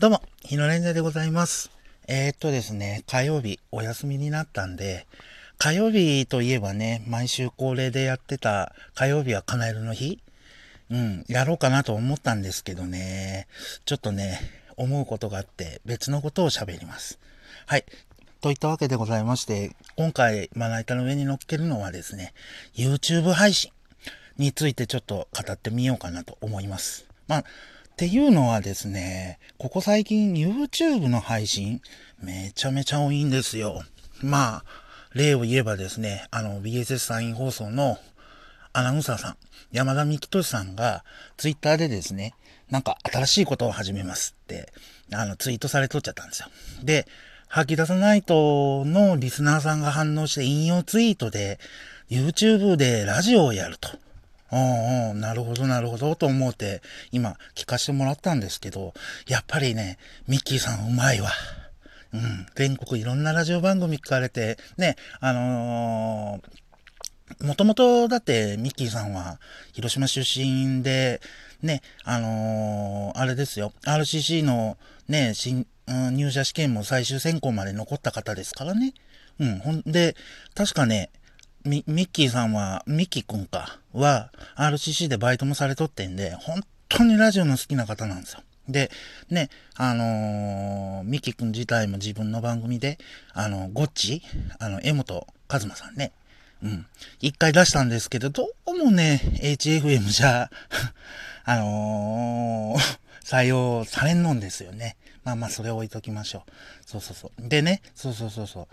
どうも、日野レンジャーでございます。えー、っとですね、火曜日お休みになったんで、火曜日といえばね、毎週恒例でやってた火曜日はカナエルの日うん、やろうかなと思ったんですけどね、ちょっとね、思うことがあって別のことを喋ります。はい。といったわけでございまして、今回まな板の上に乗っけるのはですね、YouTube 配信についてちょっと語ってみようかなと思います。まあ、っていうのはですね、ここ最近 YouTube の配信めちゃめちゃ多いんですよ。まあ、例を言えばですね、あの BSS サイン放送のアナウンサーさん、山田幹俊さんがツイッターでですね、なんか新しいことを始めますって、あのツイートされとっちゃったんですよ。で、吐き出さないとのリスナーさんが反応して引用ツイートで YouTube でラジオをやると。うおうんなるほど、なるほど、と思って、今、聞かせてもらったんですけど、やっぱりね、ミッキーさんうまいわ。うん。全国いろんなラジオ番組聞かれて、ね、あのー、もともとだってミッキーさんは広島出身で、ね、あのー、あれですよ、RCC のね、新、うん入社試験も最終選考まで残った方ですからね。うん。ほんで、確かね、ミッキーさんは、ミッキーくんか、は、RCC でバイトもされとってんで、本当にラジオの好きな方なんですよ。で、ね、あのーミキーくん自体も自分の番組で、あの、ゴッチ、あの、江本和馬さんね、うん、一回出したんですけど、どうもね、HFM じゃ、あのー採用されんのんですよね。まあまあ、それ置いときましょう。そうそうそう。でね、そうそうそうそう。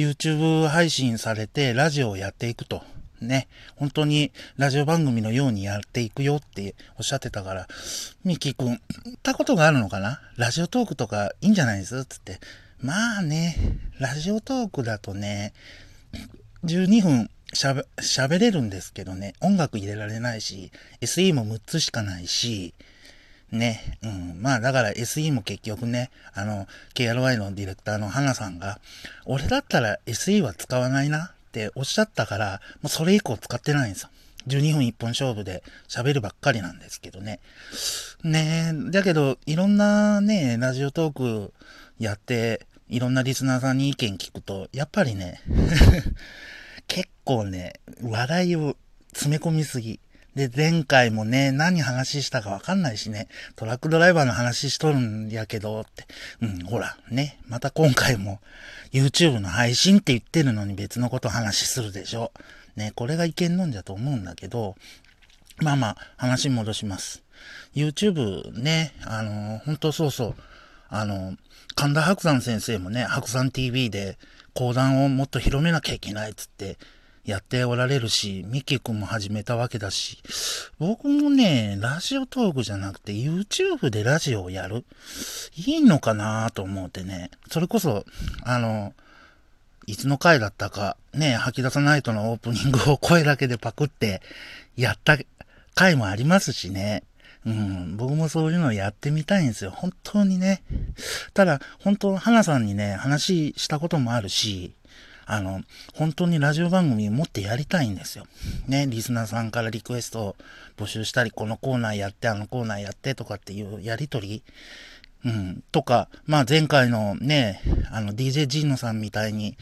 YouTube 配信されて、ラジオをやっていくと。ね。本当に、ラジオ番組のようにやっていくよっておっしゃってたから、ミキ君、言ったことがあるのかな？ラジオトークとかいいんじゃないです？つって。まあね、ラジオトークだとね、12分、喋れるんですけどね、音楽入れられないし、SE も6つしかないし、ね、うん。まあだから SE も結局ね、あの、KRY のディレクターの花さんが、俺だったら SE は使わないなっておっしゃったから、もうそれ以降使ってないんですよ。12分一本勝負で喋るばっかりなんですけどね。ねえ、だけど、いろんなね、ラジオトークやって、いろんなリスナーさんに意見聞くと、やっぱりね、結構ね、笑いを詰め込みすぎ。で、前回もね、何話したかわかんないしね、トラックドライバーの話しとるんやけど、って。うん、ほら、ね、また今回も YouTube の配信って言ってるのに別のこと話するでしょ。ね、これがいけんのんじゃと思うんだけど、まあまあ、話戻します。YouTube ね、あの、本当そうそう、あの、神田伯山先生もね、白山 TV で講談をもっと広めなきゃいけないっつってやっておられるし、ミッキーくんも始めたわけだし、僕もね、ラジオトークじゃなくて YouTube でラジオをやるいいのかなと思ってね、それこそ、あの、いつの回だったか、ね、吐き出さないとのオープニングを声だけでパクってやった回もありますしね。うん、僕もそういうのをやってみたいんですよ。本当にね。ただ、本当、花さんにね、話したこともあるし、あの、本当にラジオ番組持ってやりたいんですよ。ね、リスナーさんからリクエストを募集したり、このコーナーやって、あのコーナーやってとかっていうやりとり。うん、とか、まあ前回のね、あの DJ ジーノさんみたいに、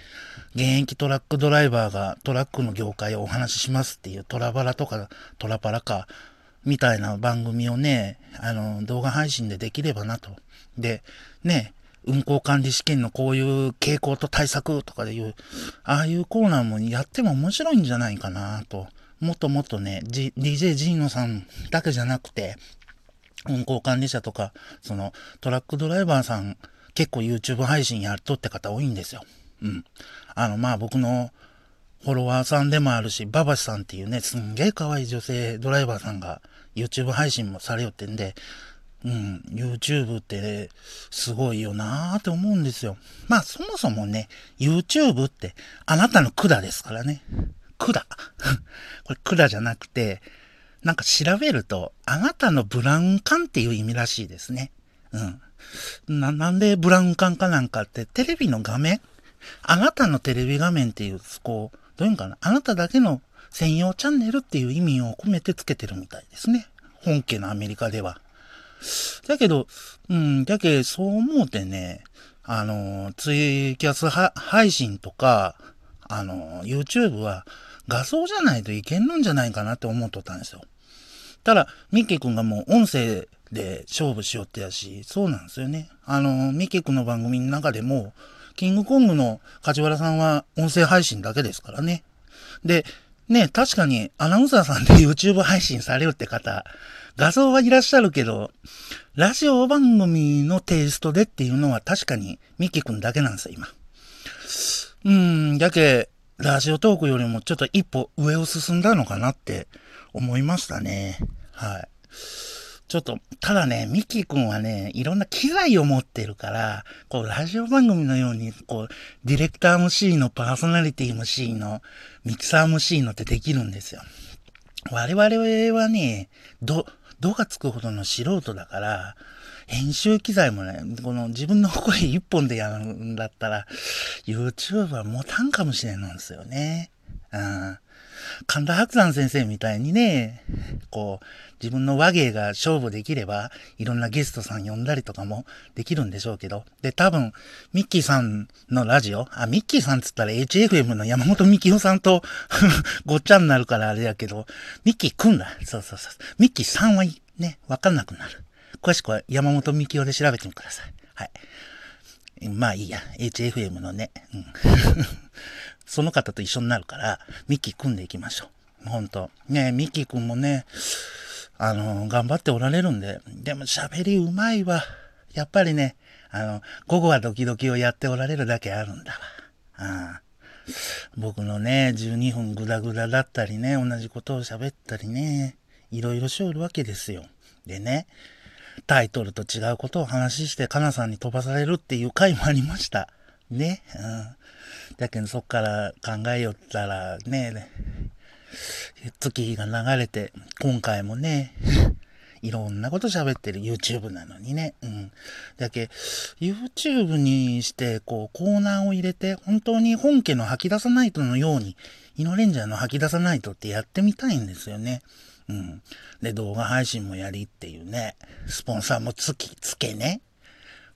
現役トラックドライバーがトラックの業界をお話ししますっていうトラバラとかトラパラか、みたいな番組をね、あの、動画配信でできればなと。で、ね、運行管理試験のこういう傾向と対策とかでいう、ああいうコーナーもやっても面白いんじゃないかなと。もっともっとね、DJ ジーノさんだけじゃなくて、運行管理者とか、そのトラックドライバーさん、結構 YouTube 配信やっとって方多いんですよ。うん。あの、まあ僕のフォロワーさんでもあるし、ババシさんっていうね、すんげえ可愛い女性ドライバーさんが YouTube 配信もされよってんで、うん、YouTube って、すごいよなーって思うんですよ。まあそもそもね、YouTube ってあなたの管ですからね。管。これ管じゃなくて、なんか調べると、あなたのブラウン管っていう意味らしいですね。うん。な、なんでブラウン管かなんかって、テレビの画面あなたのテレビ画面っていう、こう、どういうんかな？あなただけの専用チャンネルっていう意味を込めてつけてるみたいですね。本家のアメリカでは。だけど、うん、だけそう思うてね、あの、ツイキャス配信とか、あの、YouTube は画像じゃないといけんのんじゃないかなって思っとったんですよ。ただ、ミッキーくんがもう音声で勝負しよってやし、そうなんですよね。あの、ミッキーくんの番組の中でも、キングコングの梶原さんは音声配信だけですからね。で、ね、確かにアナウンサーさんで YouTube 配信されるって方、画像はいらっしゃるけど、ラジオ番組のテイストでっていうのは確かにミッキーくんだけなんですよ、今。うん、やけ、ラジオトークよりもちょっと一歩上を進んだのかなって思いましたね。はい。ちょっと、ただね、ミッキー君はね、いろんな機材を持ってるから、こう、ラジオ番組のように、こう、ディレクター MC のパーソナリティ MC の、ミキサー MC のってできるんですよ。我々はね、ど、度がつくほどの素人だから、編集機材もね、この自分の声一本でやるんだったら、YouTube は持たんかもしれないんですよね。うん。神田伯山先生みたいにね、こう、自分の和芸が勝負できれば、いろんなゲストさん呼んだりとかもできるんでしょうけど。で、多分、ミッキーさんのラジオ、あ、ミッキーさんつったら HFM の山本美希夫さんと ごっちゃになるからあれやけど、ミッキーくんだ。そうそうそう。ミッキーさんはね、わかんなくなる。詳しくは山本美希夫で調べてみてください。はい。まあいいや。HFM のね。うん。その方と一緒になるから、ミッキー組んでいきましょう。ほんと。ねミッキーくんもね、あの、頑張っておられるんで、でも喋りうまいわ。やっぱりね、あの、午後はドキドキをやっておられるだけあるんだわ。あ僕のね、12分グダグダだったりね、同じことを喋ったりね、いろいろしおるわけですよ。でね、タイトルと違うことを話して、かなさんに飛ばされるっていう回もありました。ね。うん。だけどそっから考えよったらね、月日が流れて、今回もね、いろんなこと喋ってる YouTube なのにね。うん。だけ、YouTube にして、こう、コーナーを入れて、本当に本家の吐き出さないとのように、イノレンジャーの吐き出さないとってやってみたいんですよね。うん。で、動画配信もやりっていうね、スポンサーもつき、つけね。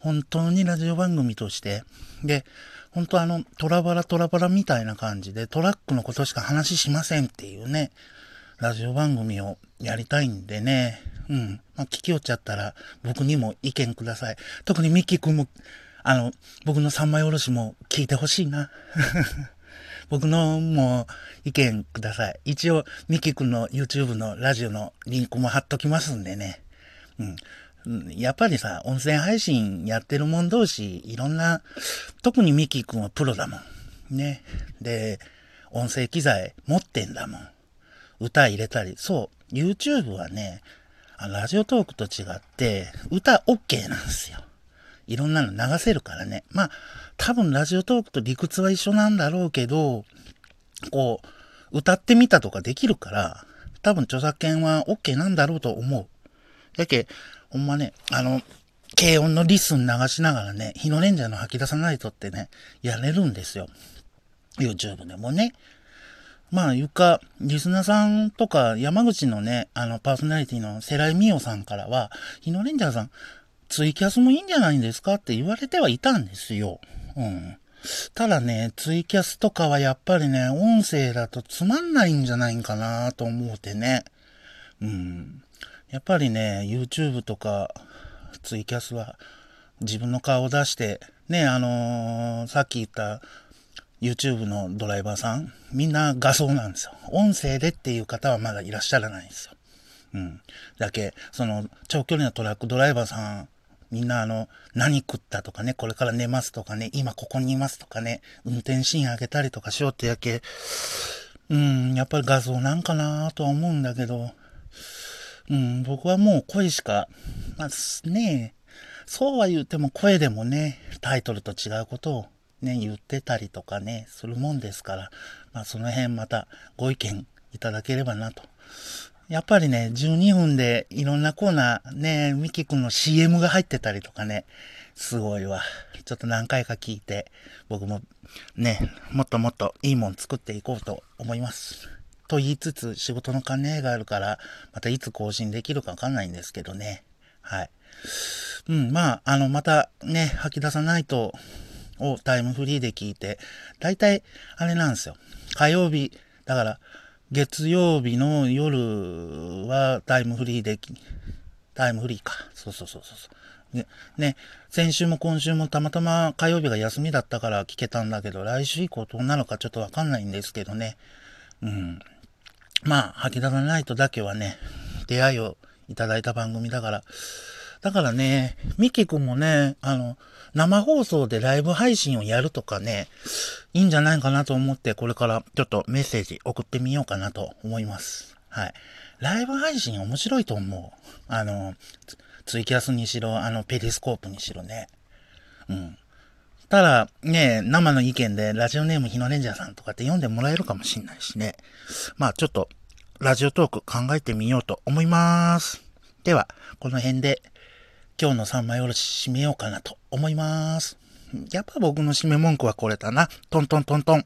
本当にラジオ番組として、で、本当あの、トラバラトラバラみたいな感じで、トラックのことしか話しませんっていうね、ラジオ番組をやりたいんでね、うん。まあ、聞きよっちゃったら、僕にも意見ください。特にミッキー君も、あの、僕の三枚おろしも聞いてほしいな。僕のも意見ください。一応、ミキ君の YouTube のラジオのリンクも貼っときますんでね。うん。やっぱりさ、音声配信やってるもん同士、いろんな、特にミキ君はプロだもん。ね。で、音声機材持ってんだもん。歌入れたり。そう、YouTube はね、ラジオトークと違って、歌 OK なんですよ。いろんなの流せるからね。まあ、多分ラジオトークと理屈は一緒なんだろうけど、こう、歌ってみたとかできるから、多分著作権は OK なんだろうと思う。だけ、ほんまね、あの、軽音のリスン流しながらね、日のレンジャーの吐き出さないとってね、やれるんですよ。YouTube でもね。まあ、ゆか、リスナーさんとか、山口のね、あの、パーソナリティのセライミオさんからは、日のレンジャーさん、ツイキャスもいいんじゃないんですかって言われてはいたんですよ。うん。ただね、ツイキャスとかはやっぱりね、音声だとつまんないんじゃないんかなと思うてね。うん。やっぱりね、YouTube とかツイキャスは自分の顔を出して、ね、あのー、さっき言った YouTube のドライバーさん、みんな画像なんですよ。音声でっていう方はまだいらっしゃらないんですよ。うん。だけ、その、長距離のトラックドライバーさん、みんなあの、何食ったとかね、これから寝ますとかね、今ここにいますとかね、運転シーン上げたりとかしようってやけ、うん、やっぱり画像なんかなとは思うんだけど、うん、僕はもう声しか、まあね、そうは言っても声でもね、タイトルと違うことをね、言ってたりとかね、するもんですから、まあその辺またご意見いただければなと。やっぱりね、12分でいろんなコーナーね、ミキ君の CM が入ってたりとかね、すごいわ。ちょっと何回か聞いて、僕もね、もっともっといいもん作っていこうと思います。と言いつつ仕事の兼ね合いがあるから、またいつ更新できるかわかんないんですけどね。はい。うん、まあ、あの、またね、吐き出さないと、をタイムフリーで聞いて、だいたい、あれなんですよ。火曜日、だから、月曜日の夜はタイムフリーで、タイムフリーか。そうそうそうそう。ね、ね、先週も今週もたまたま火曜日が休みだったから聞けたんだけど、来週以降どうなのかちょっとわかんないんですけどね。うん。まあ、吐き出さないとだけはね、出会いをいただいた番組だから。だからね、ミキ君もね、あの、生放送でライブ配信をやるとかね、いいんじゃないかなと思って、これからちょっとメッセージ送ってみようかなと思います。はい。ライブ配信面白いと思う。あの、ツイキャスにしろ、あの、ペリスコープにしろね。うん。ただ、ね、生の意見でラジオネーム日野レンジャーさんとかって読んでもらえるかもしんないしね。まあちょっと、ラジオトーク考えてみようと思います。では、この辺で今日の三枚おろし締めようかなと思います。やっぱ僕の締め文句はこれだな。トントントントン。